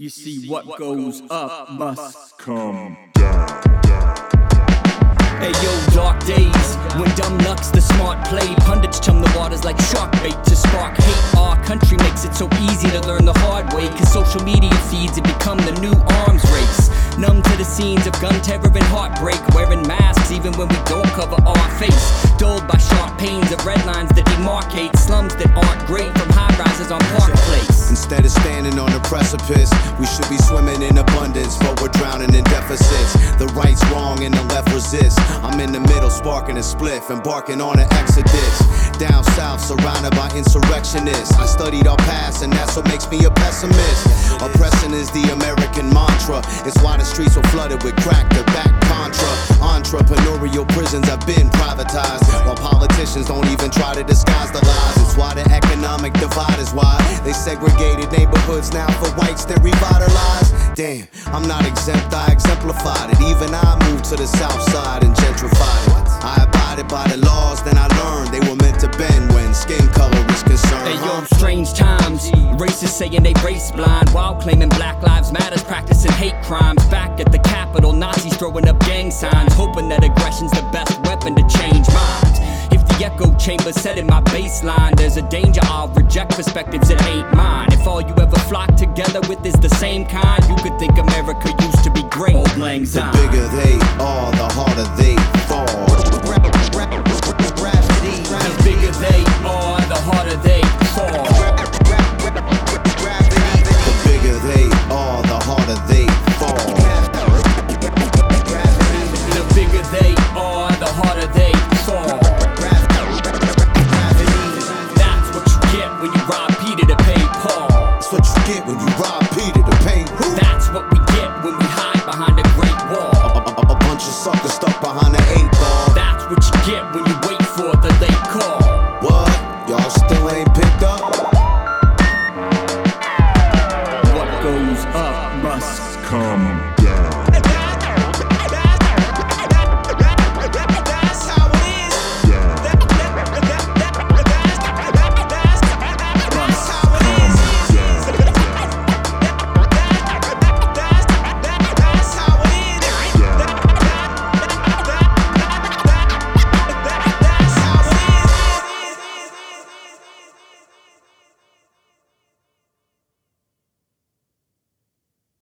You see, what goes up must come down. Hey yo, dark days when dumb lucks the smart play. Pundits chum the waters like shark bait to spark hate. Our country makes it so easy to learn the hard way. Cause social media feeds it become the new arms race. Numb to the scenes of gun terror and heartbreak. Wearing masks even when we don't cover our face. Dulled by sharp pains of red lines that demarcate slums that aren't great Instead of standing on the precipice, we should be swimming in abundance, but we're drowning in deficits. The right's wrong and the left resists. I'm in the middle, sparking a spliff, embarking on an exodus. Down south, surrounded by insurrectionists. I studied our past, and that's what makes me a pessimist. Oppression is the American mantra. It's why the streets were flooded with crack, the back contra. Entrepreneurial prisons have been privatized, while politicians don't even try to disguise the lies. It's why the economic divide they segregated neighborhoods now for whites that revitalized. Damn, I'm not exempt, I exemplified it. Even I moved to the south side and gentrified it. I abided by the laws, then I learned they were meant to bend when skin color is concerned. Hey yo, strange times. Racists saying they race blind while claiming Black Lives Matters, practicing hate crimes. Back at the Capitol, Nazis throwing up gang signs, echo chamber's set in my baseline, there's a danger I'll reject perspectives that ain't mine. If all you ever flock together with is the same kind, you could think America used to be great. Old Lang The bigger they are, the harder they fall. come.